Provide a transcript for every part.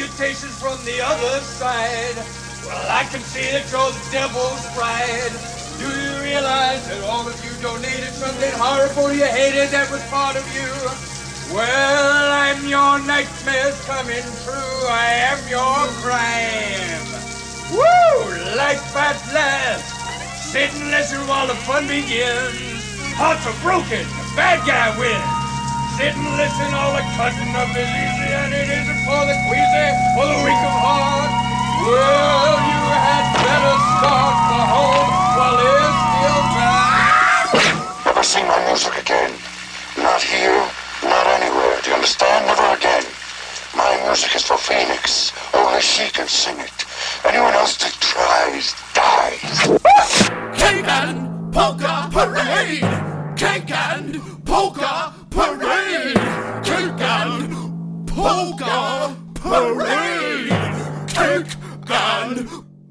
Salutations from the other side. Well, I can see that you're the devil's bride. Do you realize that all of you donated something horrible you hated that was part of you? Well, I'm your nightmares coming true. I am your crime. Woo! Life at last. Sit and listen while the fun begins. Hearts are broken. Bad guy wins. Sit and listen, all the cutting up is easy, and it isn't for the queasy or the weak of heart. Well, you had better start for home while there's still time. Never sing my music again. Not here, not anywhere. Do you understand? Never again. My music is for Phoenix. Only she can sing it. Anyone else that tries dies. Cake and polka parade. Cake and polka parade. Cake and polka parade. Cake and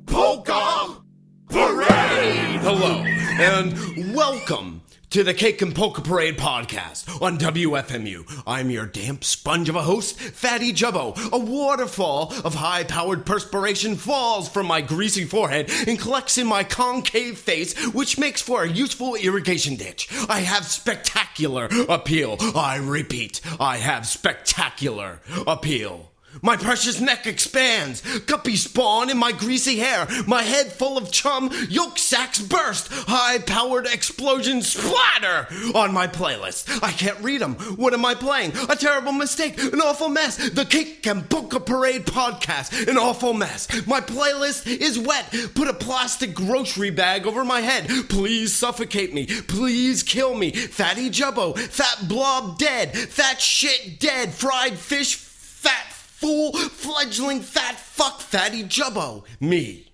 polka parade. Hello, and welcome to the Cake and Polka Parade podcast on WFMU. I'm your damp sponge of a host, Fatty Jubbo. A waterfall of high powered perspiration falls from my greasy forehead and collects in my concave face, which makes for a useful irrigation ditch. I have spectacular appeal. I repeat, I have spectacular appeal. My precious neck expands, guppies spawn in my greasy hair, my head full of chum, yolk sacks burst, high powered explosions splatter on my playlist. I can't read them. What am I playing? A terrible mistake, an awful mess. The Cake and Polka Parade podcast, an awful mess. My playlist is wet. Put a plastic grocery bag over my head. Please suffocate me. Please kill me. Fatty Jubbo, fat blob dead, fat shit dead, fried fish, fat fool, fledgling fat fuck, fatty jubbo, me.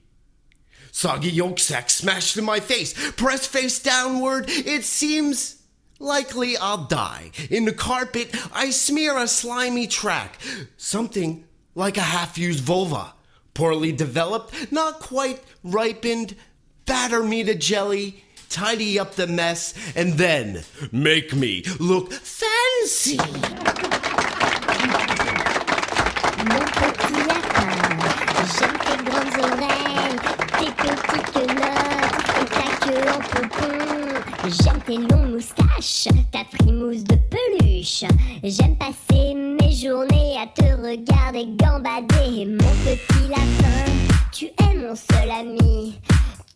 Soggy yolk sack smashed in my face, pressed face downward, it seems likely I'll die. In the carpet, I smear a slimy track, something like a half used vulva. Poorly developed, not quite ripened, batter me to jelly, tidy up the mess, and then make me look fancy. J'aime tes longues moustaches, ta frimousse de peluche. J'aime passer mes journées à te regarder gambader. Mon petit lapin, tu es mon seul ami.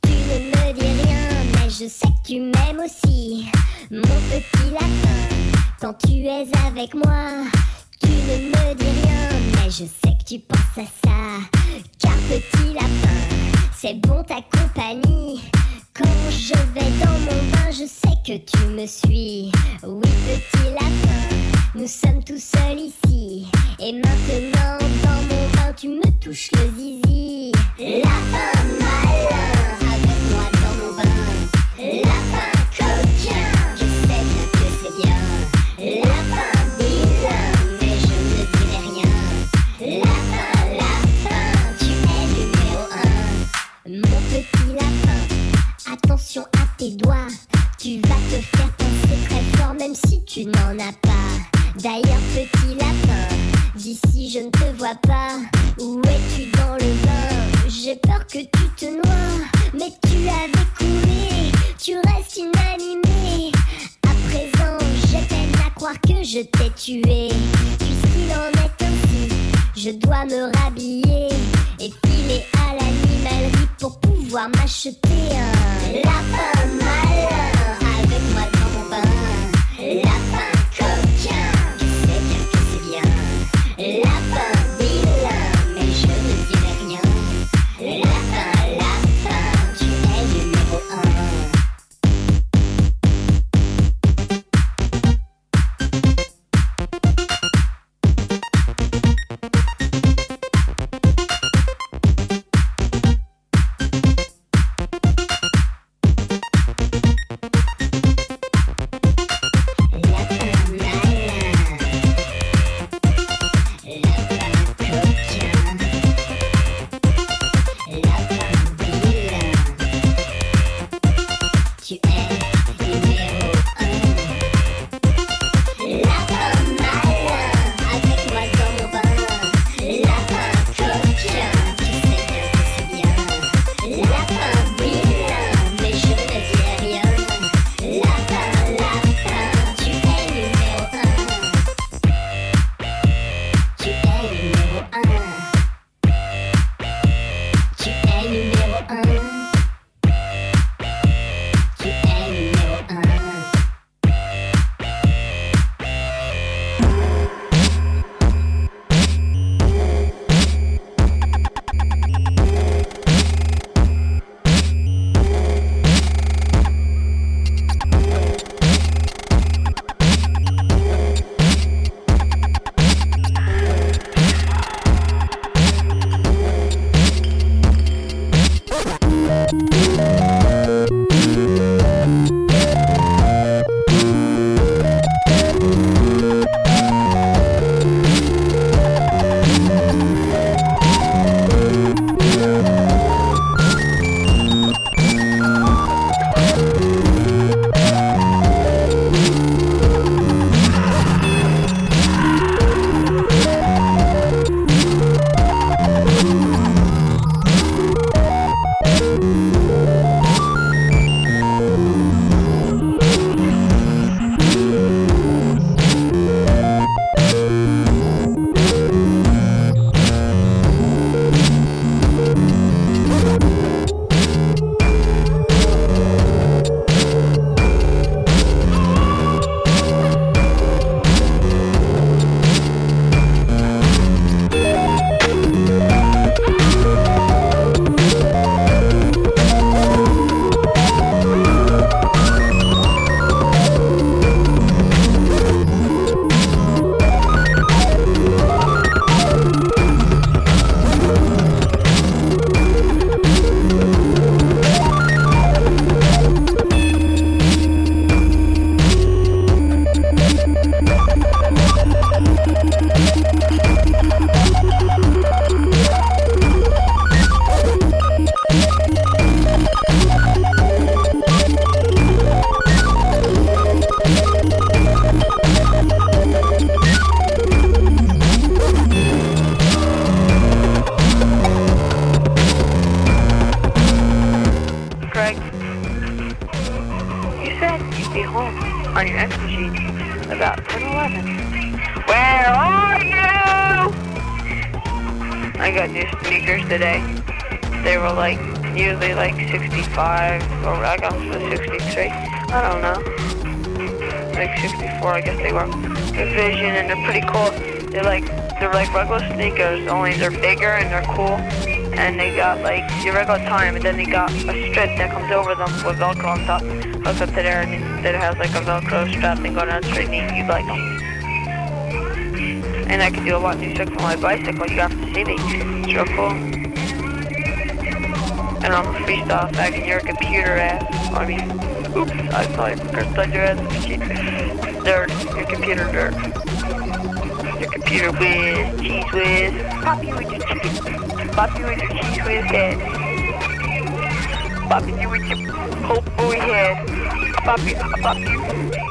Tu ne me dis rien, mais je sais que tu m'aimes aussi. Mon petit lapin, quand tu es avec moi, tu ne me dis rien, mais je sais que tu penses à ça. Car petit lapin, c'est bon ta compagnie. Quand je vais dans mon bain, je sais que tu me suis. Oui, petit lapin, nous sommes tous seuls ici. Et maintenant, dans mon bain, tu me touches le zizi. Lapin malin, avec moi dans mon bain. Lapin D'ailleurs, petit lapin, d'ici je ne te vois pas. Où es-tu dans le bain J'ai peur que tu te noies, mais tu avais coulé. Tu restes inanimé. À présent, j'ai peine à croire que je t'ai tué. Puisqu'il en est ainsi, je dois me rhabiller et filer à l'animalerie pour pouvoir m'acheter un lapin malin avec moi dans mon bain. Lapin they're like regular sneakers, only they're bigger and they're cool. And they got like your regular time, and then they got a strip that comes over them with Velcro on top. Hooked up to there, and it has like a Velcro strap and go down straight neat. You'd like them. And I can do a lot of new tricks on my bicycle. You have to see these. It's real cool. And I'm a freestyle fagging your computer ass. I mean, oops, I you cursed on your ass. Dirt, your computer dirt. Computer whiz, cheese whiz. Pop you with your cheese. Pop you with your cheese whiz head. Pop you with your cold boy head. I pop you, I pop you,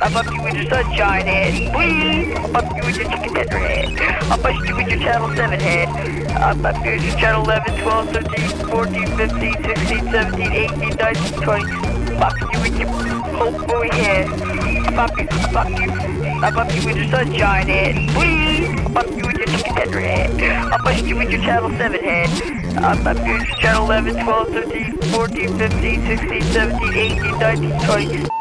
I you with your sunshine head. Whee! I pop you with your chicken tender head. I bust you with your channel 7 head. I pop you with your channel 11, 12, 13, 14, 15, 16, 17, 18, 19, 20. Pop you with your cold boy head. I pop you, I pop you, with your sunshine head. Whee! I pop you with your chicken tender head. I bust you with your channel 7 head. I pop you with your channel 11, 12, 13, 14, 15, 16, 17, 18, 19, 20.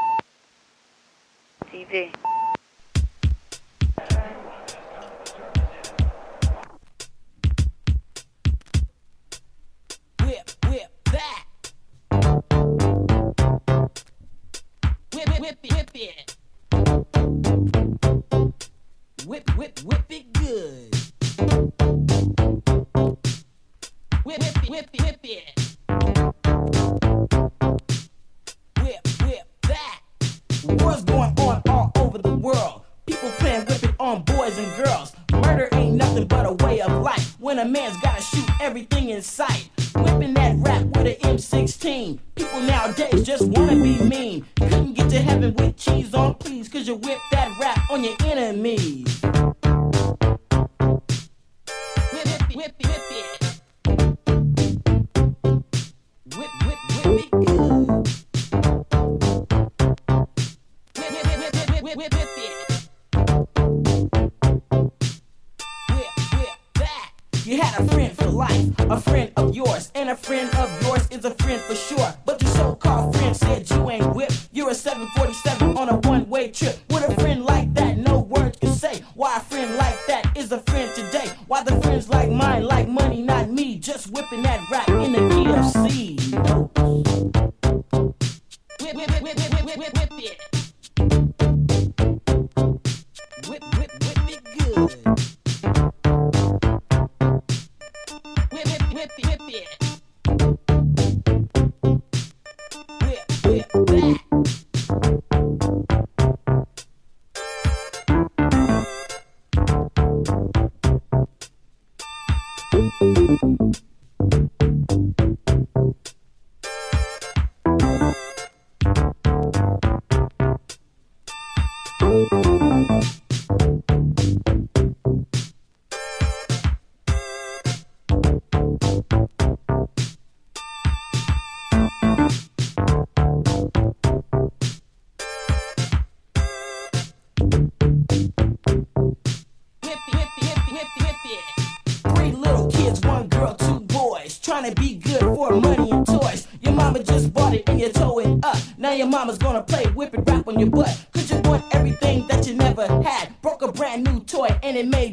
Mama's gonna play whip it rap on your butt. Cause you want everything that you never had. Broke a brand new toy and it made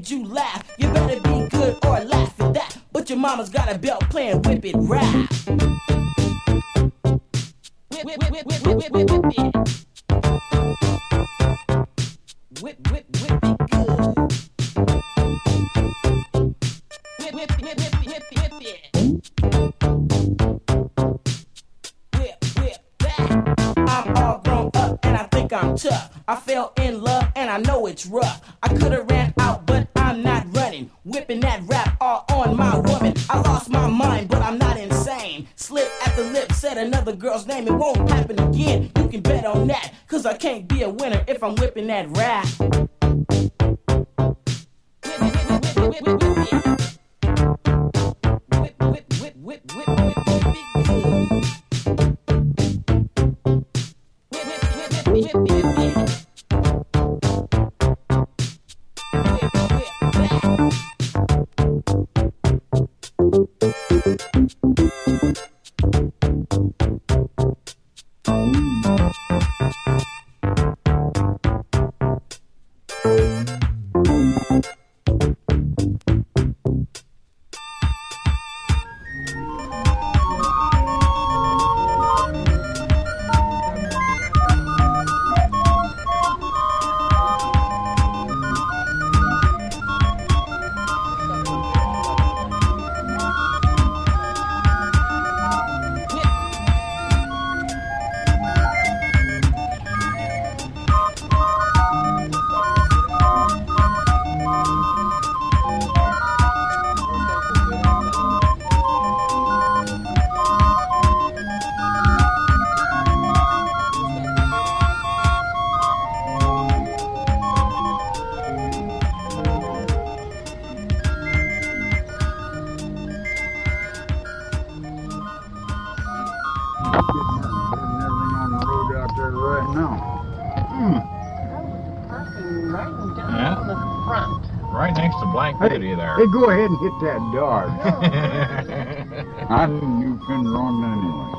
hit that dog. I knew you couldn't run anyway.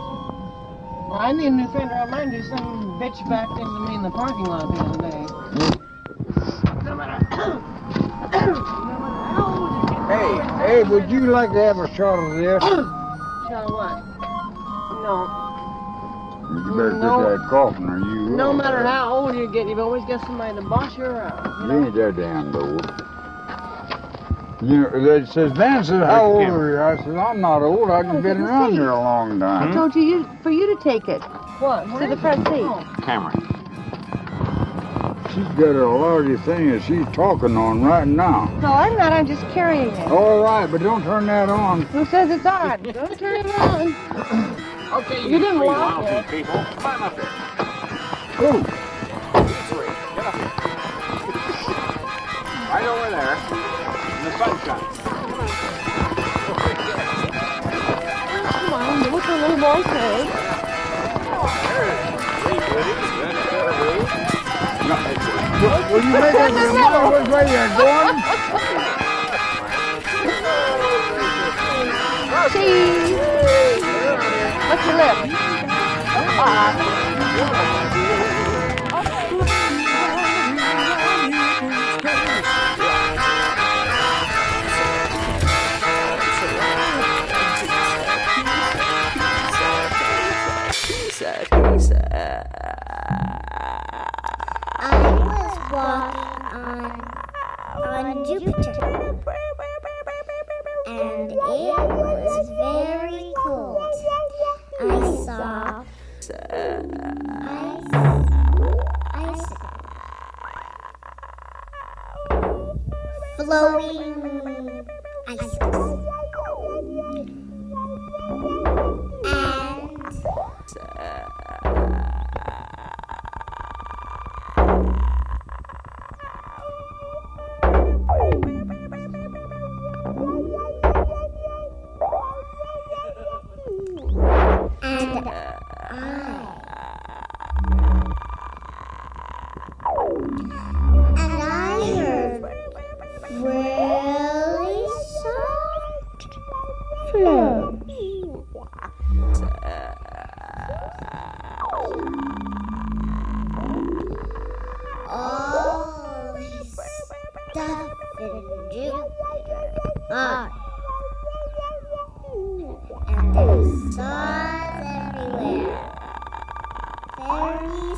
Well, I need a new fender on mine. There's some bitch backed into me in the parking lot the other day. Hmm. No matter. Hey, hey, would you like to have a shot of this? Shall what? No. You better No. quit that coughing or you No matter how old you get, you've always got somebody to boss you around. You ain't that damn old. You know, they says, Van says, how old are you? I said, I'm not old. I've oh, been around here a long time. I told you, you for you to take it What? to the front seat. Oh. Cameron. She's got a larger thing that she's talking on right now. No, I'm not. I'm just carrying it. All right, but don't turn that on. Who says it's on? Don't turn it on. Okay, You didn't three lock lousy it. people. Climb up here. Oh, You three. Get up here. Right over there. Come on, what's the little boy say? will you make it remember which way you're going? Cheese. What's your lip? Ah. I on Jupiter, and it was very cold. I saw. Ice, ice, flowing in Jupiter. Ah. And there's stars everywhere. Very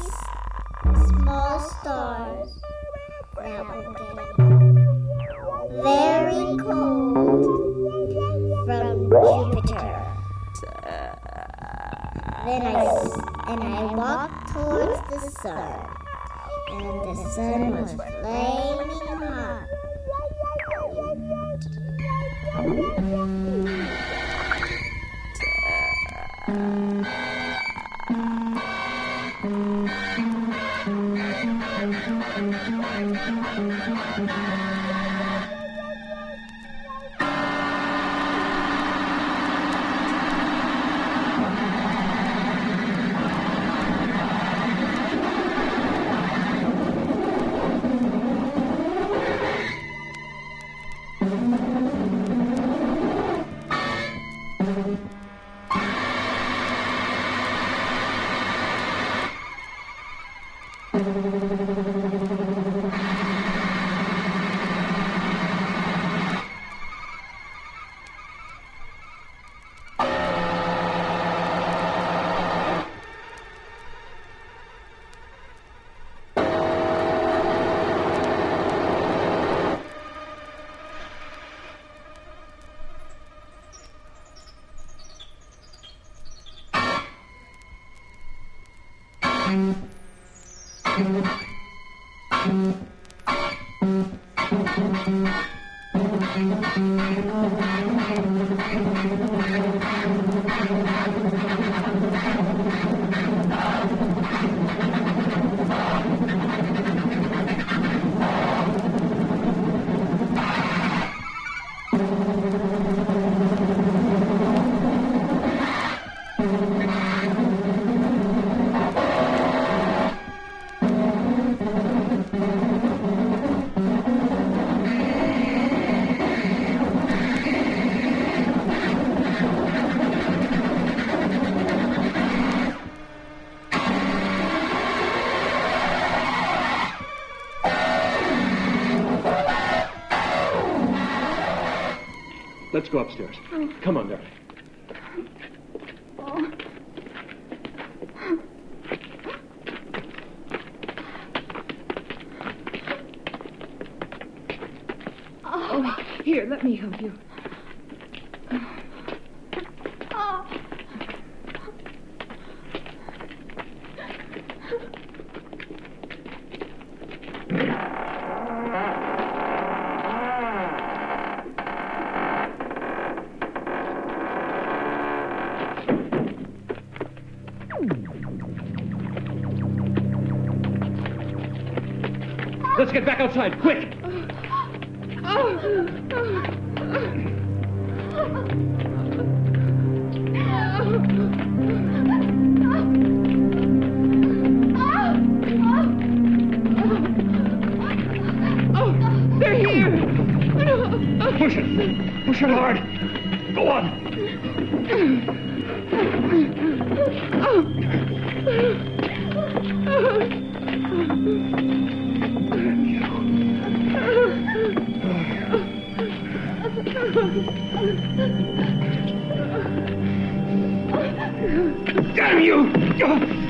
small stars very cold from Jupiter. Then I, and I walked towards the sun, and the sun was flaming は。Let's go upstairs. Mm. Come on, darling. Oh, here, let me help you. Let's get back outside, quick! Damn you! Come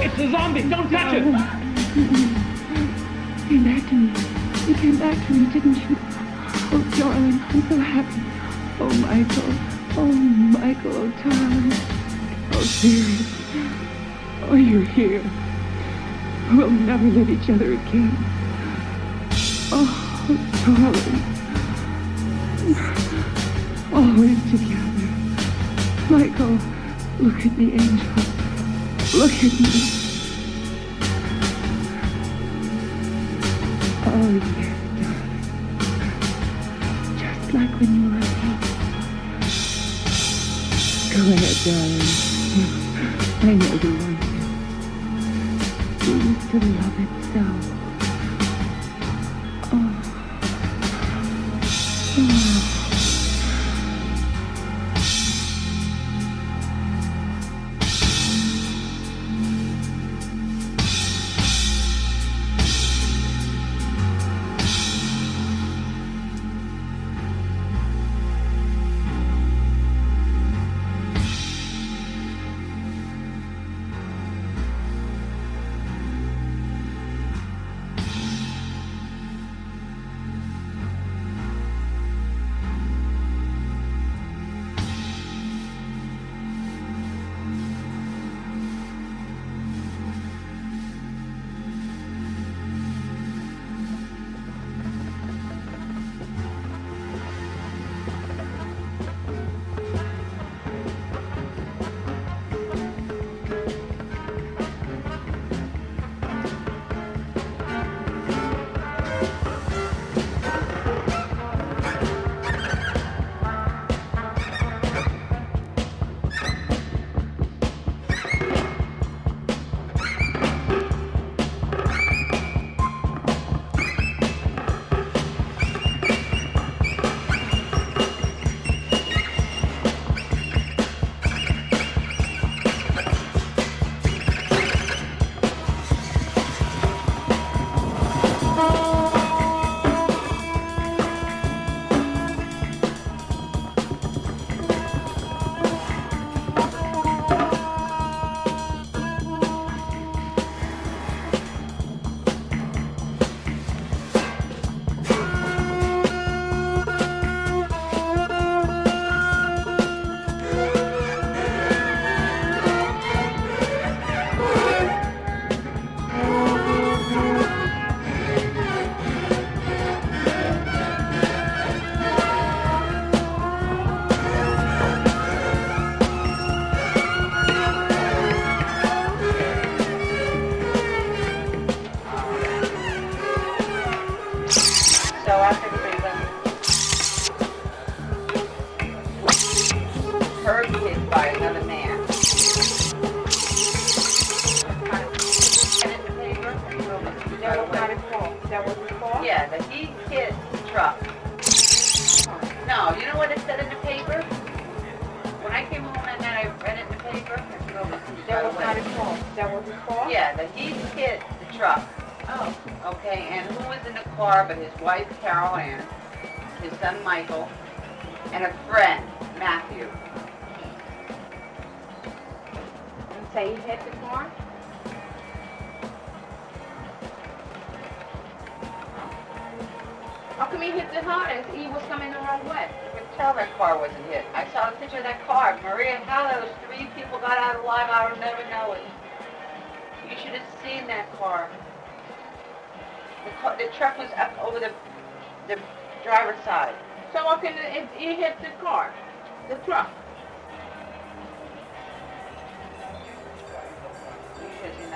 it's a zombie. Don't touch it. You came back to me. You came back to me, didn't you? Oh, darling, I'm so happy. Oh, Michael. Oh, Michael, oh, darling. Oh, dearie. Oh, you're here. We'll never let each other again. Oh, darling. Always together. Michael, look at me, angel. Look at me. Oh, darling. Just like when you were a baby. Go ahead, darling. I know you want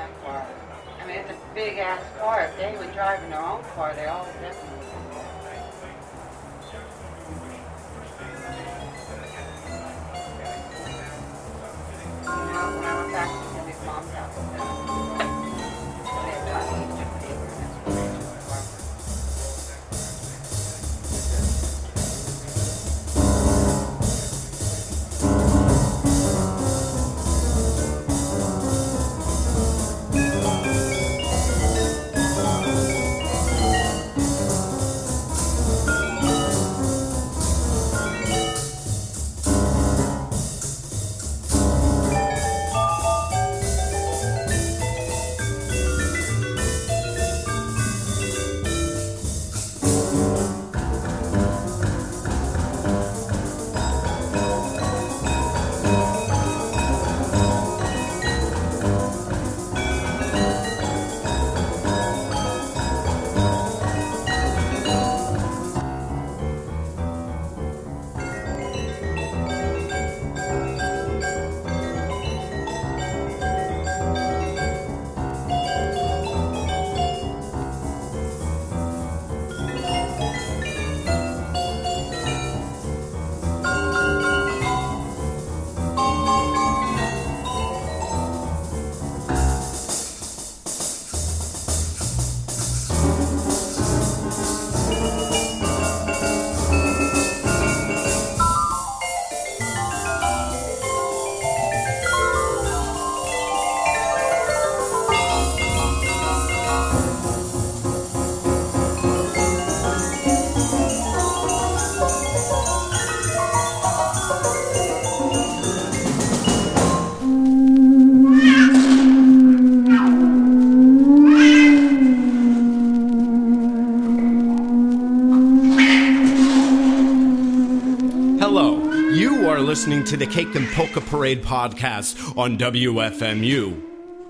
that car. I mean, it's a big ass car. If they were driving their own car, they all definitely. You know, when I went back listening to the Cake and Polka Parade podcast on WFMU.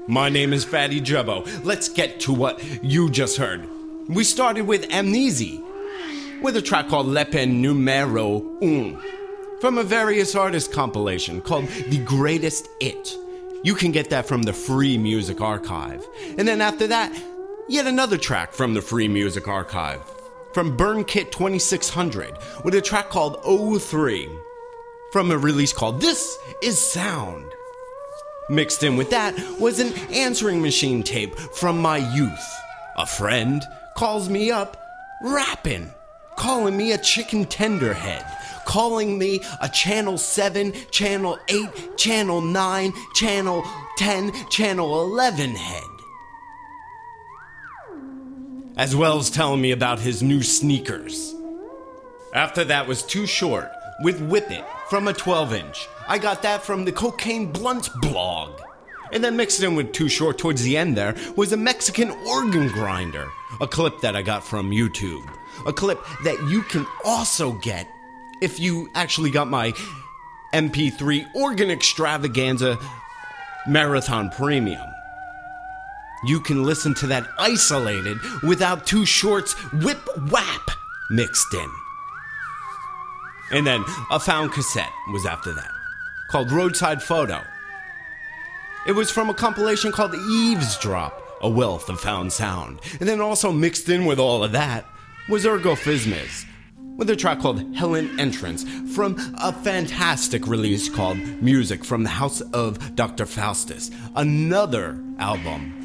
My name is Fatty Jubbo. Let's get to what you just heard. We started with Amnesia, with a track called Lapin Numero Un, from a various artist compilation called The Greatest It. You can get that from the Free Music Archive. And then after that, yet another track from the Free Music Archive from Burnkit 2600 with a track called O3 from a release called This Is Sound. Mixed in with that was an answering machine tape from my youth. A friend calls me up rapping, calling me a chicken tenderhead, calling me a Channel 7, Channel 8, Channel 9, Channel 10, Channel 11 head as well as telling me about his new sneakers. After that was Too Short with Whip It from a 12 inch. I got that from the Cocaine Blunt blog. And then mixed in with Too Short towards the end there was a Mexican organ grinder, a clip that I got from YouTube. A clip that you can also get if you actually got my MP3 organ extravaganza marathon premium you can listen to that isolated without Too Short's whip whap mixed in. And then a found cassette was after that, called Roadside Photo. It was from a compilation called Eavesdrop, a wealth of found sound. And then also mixed in with all of that was Ergo Phizmiz, with a track called Helen Entrance from a fantastic release called Music from the House of Dr. Faustus, another album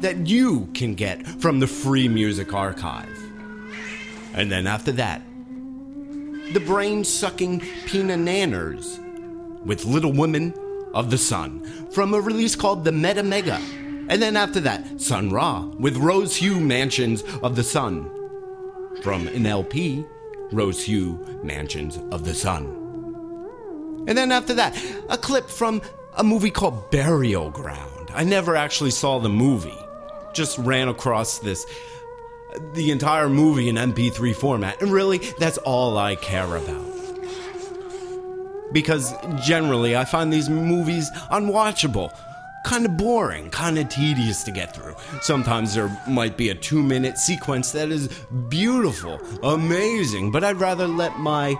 that you can get from the Free Music Archive. And then after that, the brain sucking Peanunanners with Little Women of the Sun from a release called The Meta Mega. And then after that, Sun Ra with Rose Hue Mansions of the Sun from an LP, Rose Hue Mansions of the Sun. And then after that, a clip from a movie called Burial Ground. I never actually saw the movie, just ran across this the entire movie in MP3 format. And really, that's all I care about. Because generally, I find these movies unwatchable. Kind of boring, kind of tedious to get through. Sometimes there might be a two minute sequence that is beautiful, amazing, but I'd rather let my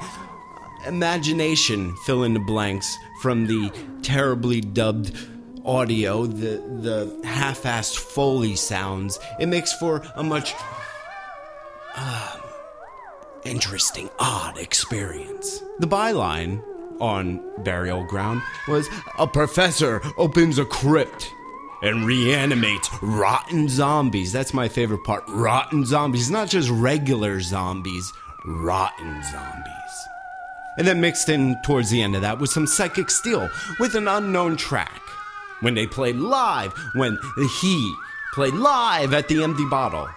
imagination fill in the blanks from the terribly dubbed audio, the the half-assed foley sounds. It makes for a much uh, interesting, odd experience. The byline on Burial Ground was a professor opens a crypt and reanimates rotten zombies. That's my favorite part. Rotten zombies, not just regular zombies, rotten zombies. And then mixed in towards the end of that was some Psychic Steel with an unknown track. When they played live, when he played live at the Empty Bottle.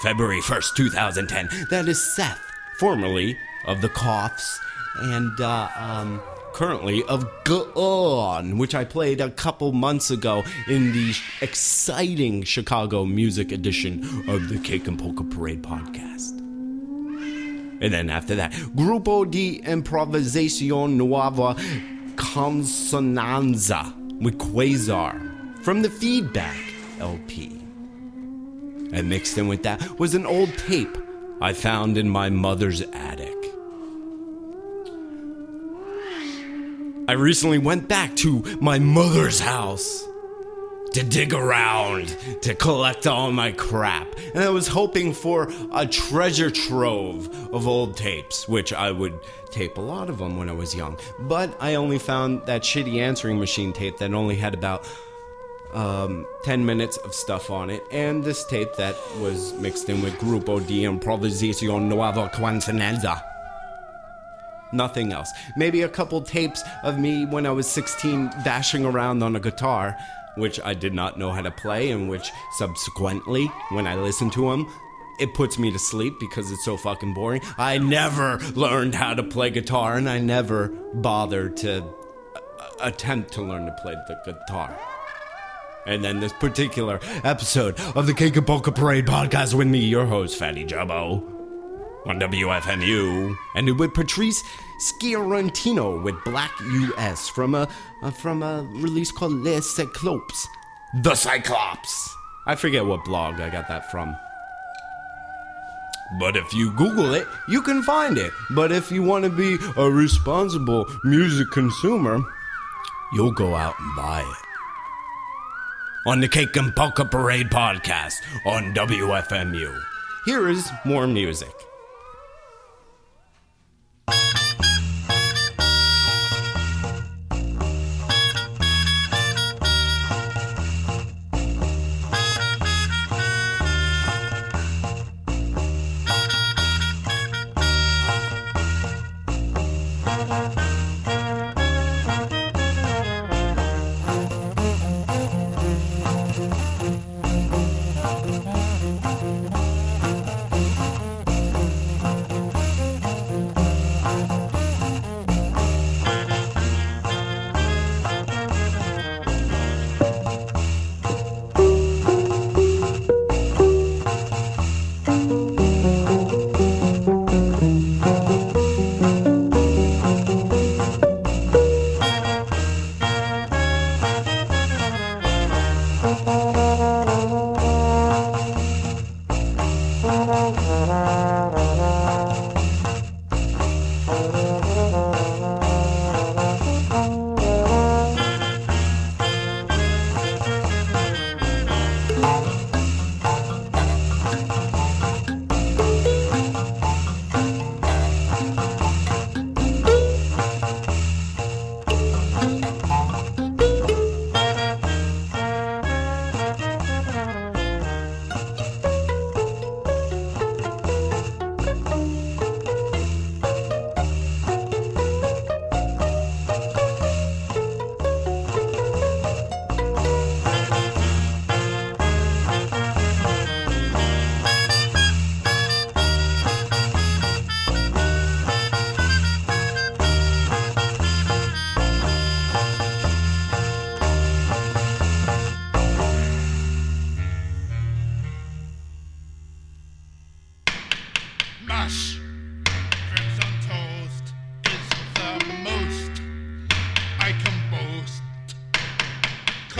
February 1st, 2010. That is Seth, formerly of the Coughs and uh, um, currently of Gone, which I played a couple months ago in the exciting Chicago music edition of the Cake and Polka Parade podcast. And then after that, Gruppo di Improvvisazione Nuova Consonanza with Quasar from the Feedback LP. And mixed in with that was an old tape I found in my mother's attic. I recently went back to my mother's house to dig around to collect all my crap. And I was hoping for a treasure trove of old tapes, which I would tape a lot of them when I was young. But I only found that shitty answering machine tape that only had about um, 10 minutes of stuff on it, and this tape that was mixed in with Gruppo di Improvvisazione Nuova Consonanza. Nothing else. Maybe a couple tapes of me when I was 16 dashing around on a guitar, which I did not know how to play, and which subsequently, when I listen to them, it puts me to sleep because it's so fucking boring. I never learned how to play guitar, and I never bothered to uh, attempt to learn to play the guitar. And then this particular episode of the Cake Parade podcast with me, your host, Fatty Jubbo, on WFMU, and with Patrice Sciortino with Black US from a from a release called Les Cyclopes, The Cyclops. I forget what blog I got that from. But if you Google it, you can find it. But if you want to be a responsible music consumer, you'll go out and buy it on the Cake and Polka Parade podcast on WFMU. Here is more music.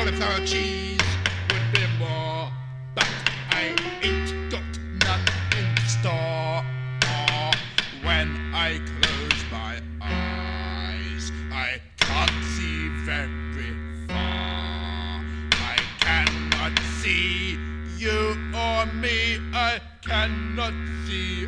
cauliflower cheese would be more, but I ain't got none in store. Oh, when I close my eyes, I can't see very far. I cannot see you or me, I cannot see.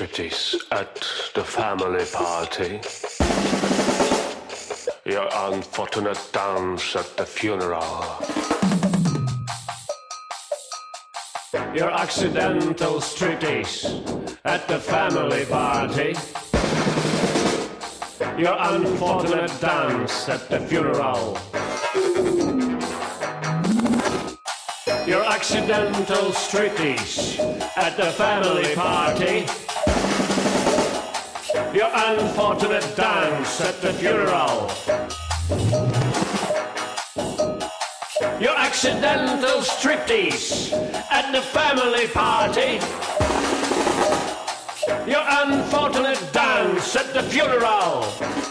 Striptease at the family party. Your unfortunate dance at the funeral. Your accidental striptease at the family party. Your unfortunate dance at the funeral. Your accidental striptease at the family party. Your unfortunate dance at the funeral. Your accidental striptease at the family party. Your unfortunate dance at the funeral.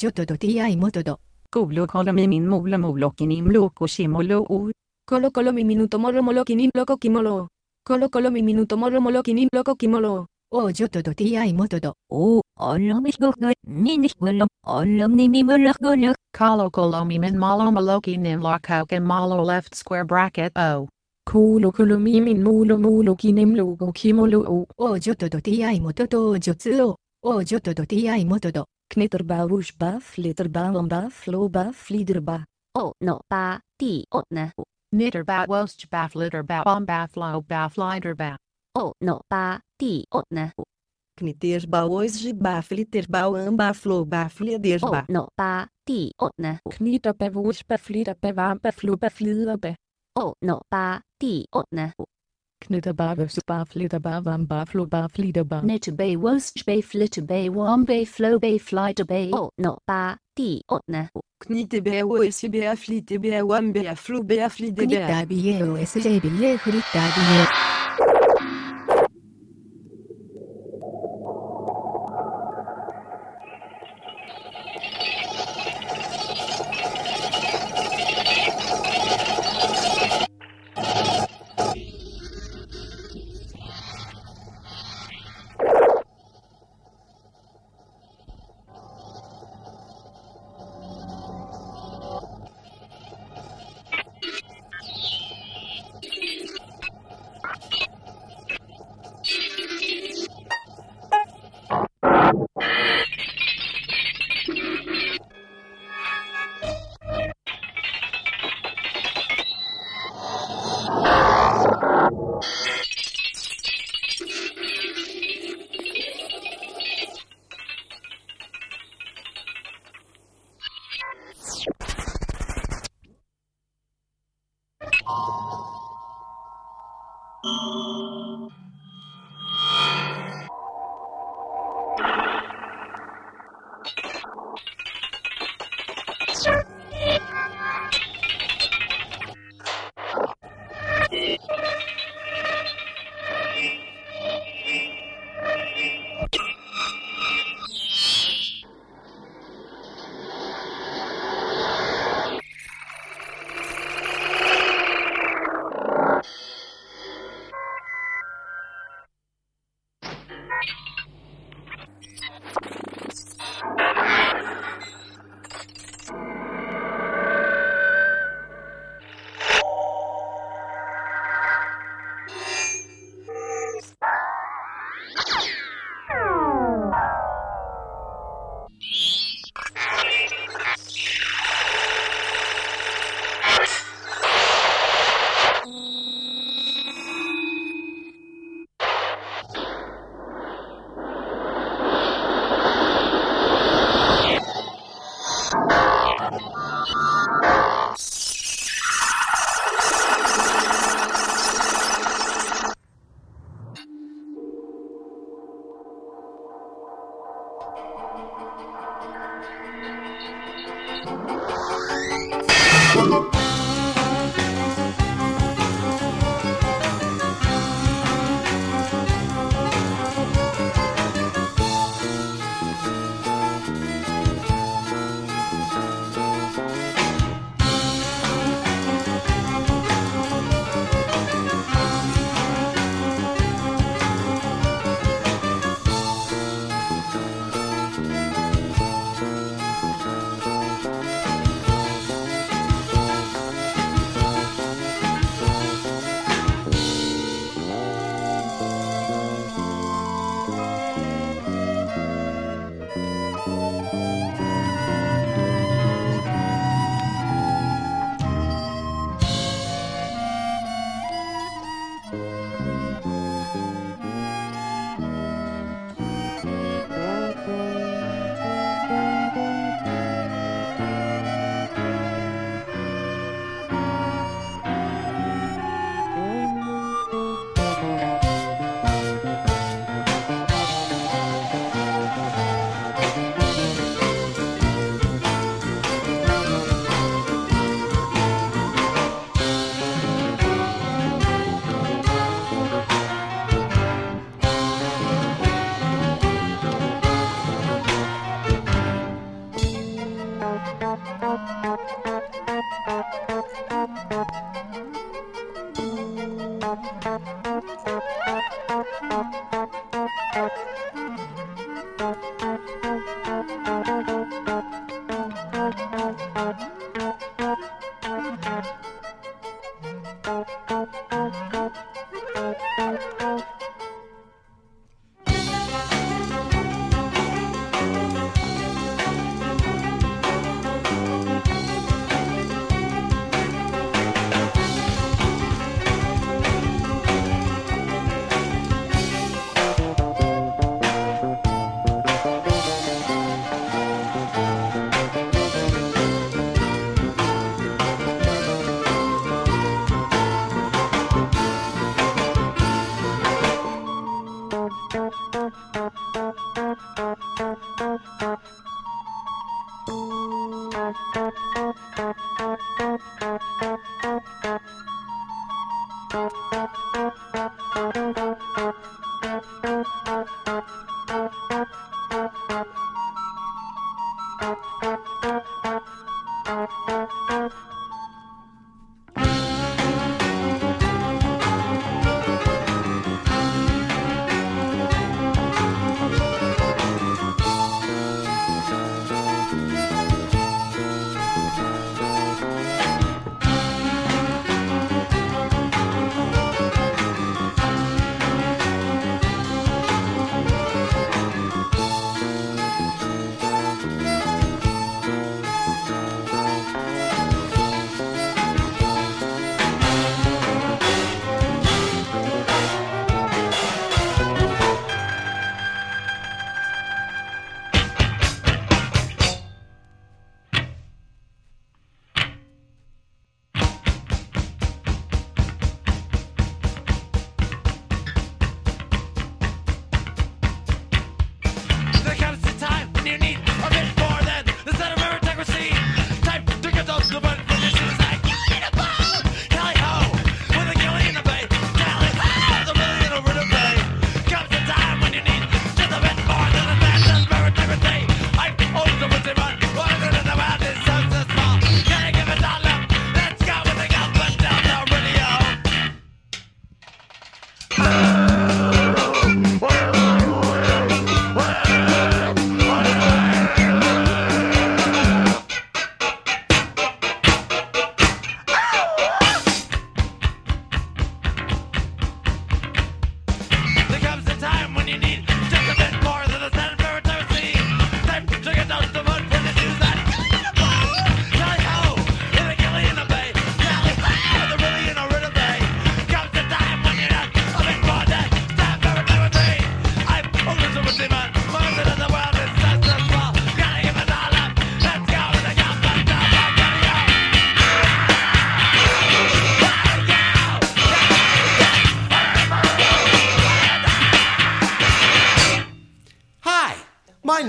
Jotodo Tiai er Motodo. Kolo kolo mi min molo molo kinim loko shimolo u. Kolo kolo mi minuto molo molo kinim loko kimolo. Kolo kolo mi minuto molo molo kinim loko kimolo. O Jotodo Tiai er Motodo. O, olomis gogo, ninis golo, olom nimi molo golo. Kolo kolo mi min malo molo kinim loko kimolo left square bracket o. Kolo kolo mi min molo molo kinim loko kimolo u. O Jotodo Tiai er Motodo Jotsuo. 王女と土 TI 元と Knitterba woesba flitterba wamba flowba fliederba. O no ba di o ne. Knitterba woostba flitterba bomba flowba fliderba. O no ba di o ne. Knittersba woesba flitterba wamba flowba fliederba. O no ba di o ne. Knitterba woesba flitterba wamba flowba fliederba. O no ba di o ne. Knitterbar, Wöfsebar, Flitterbar, Wambar, Flobar, Fliederbar. Knitterbay, Wostbay, Flitterbay, Wambay, Flowbay, Flitterbay, Oh, no, Ba, Die, Otne. Knitterbay, Wostbay, Flitterbay, Wambay, Flowbay, Flitterbay. Knitterbay, Wostbay, Flitterbay,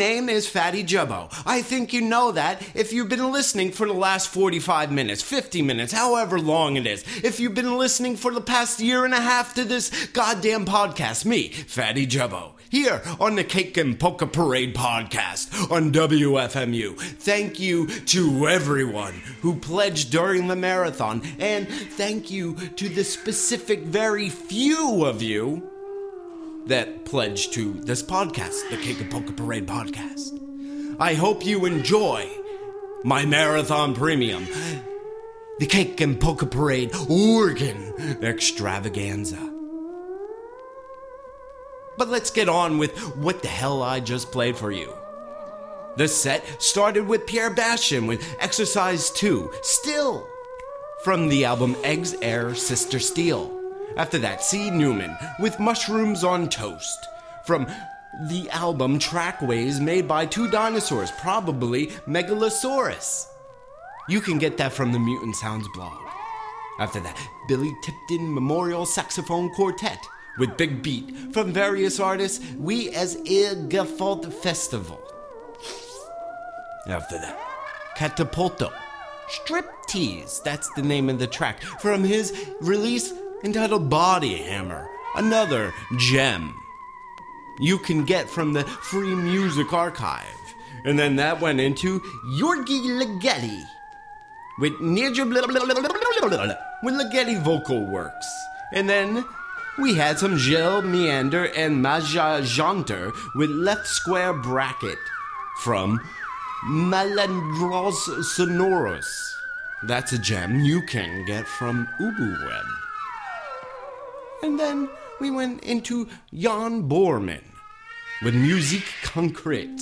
name is Fatty Jubbo. I think you know that if you've been listening for the last 45 minutes, 50 minutes, however long it is. If you've been listening for the past year and a half to this goddamn podcast, me, Fatty Jubbo, here on the Cake and Polka Parade podcast on WFMU. Thank you to everyone who pledged during the marathon, and thank you to the specific very few of you that pledge to this podcast, the Cake and Polka Parade podcast. I hope you enjoy my marathon premium, the Cake and Polka Parade Organ Extravaganza. But let's get on with what the hell I just played for you. The set started with Pierre Bastien with Exercise 2, Still, from the album Eggs, Air, Sister Steel. After that, C. Newman with Mushrooms on Toast, from the album Trackways made by two dinosaurs, probably Megalosaurus. You can get that from the Mutant Sounds blog. After that, Billy Tipton Memorial Saxophone Quartet with Big Beat from various artists, Wie es ihr Gefallt Festival. After that, Katapulto. Striptease, that's the name of the track from his release entitled Body Hammer, another gem you can get from the Free Music Archive. And then that went into Gyorgy Ligeti with Nigel with Ligeti vocal works. And then we had some Jelle Meander and Maja Jantar with Left Square Bracket from Maiandros Sonoros. That's a gem you can get from UbuWeb. And then we went into Jan Boerman with Musique Concrete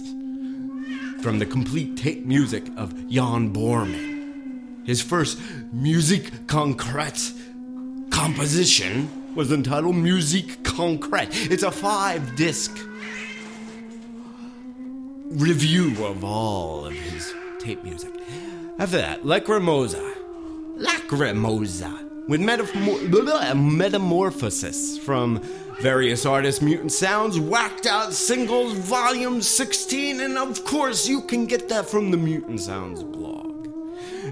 from the complete tape music of Jan Boerman. His first Musique Concrete composition was entitled Musique Concrete. It's a five disc review of all of his tape music. After that, Lacrimosa. Lacrimosa. With metamor- Metamorphosis from various artists, Mutant Sounds, Whacked Out Singles, Volume 16, and of course, you can get that from the Mutant Sounds blog.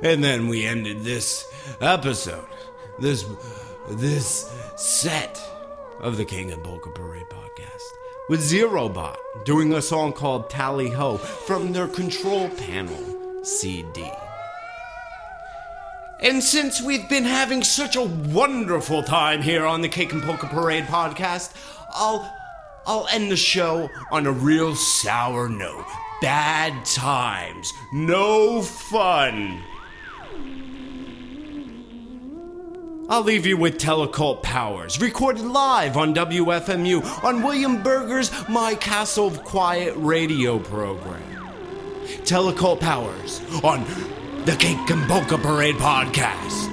And then we ended this episode, this this set of the King and Polka Parade podcast with Zero Bot doing a song called Tally Ho from their Control Panel CD. And since we've been having such a wonderful time here on the Cake and Polka Parade podcast, I'll I'll end the show on a real sour note. Bad times, no fun. I'll leave you with Telecult Powers, recorded live on WFMU on William Berger's My Castle of Quiet radio program. Telecult Powers on the Cake and Polka Parade podcast.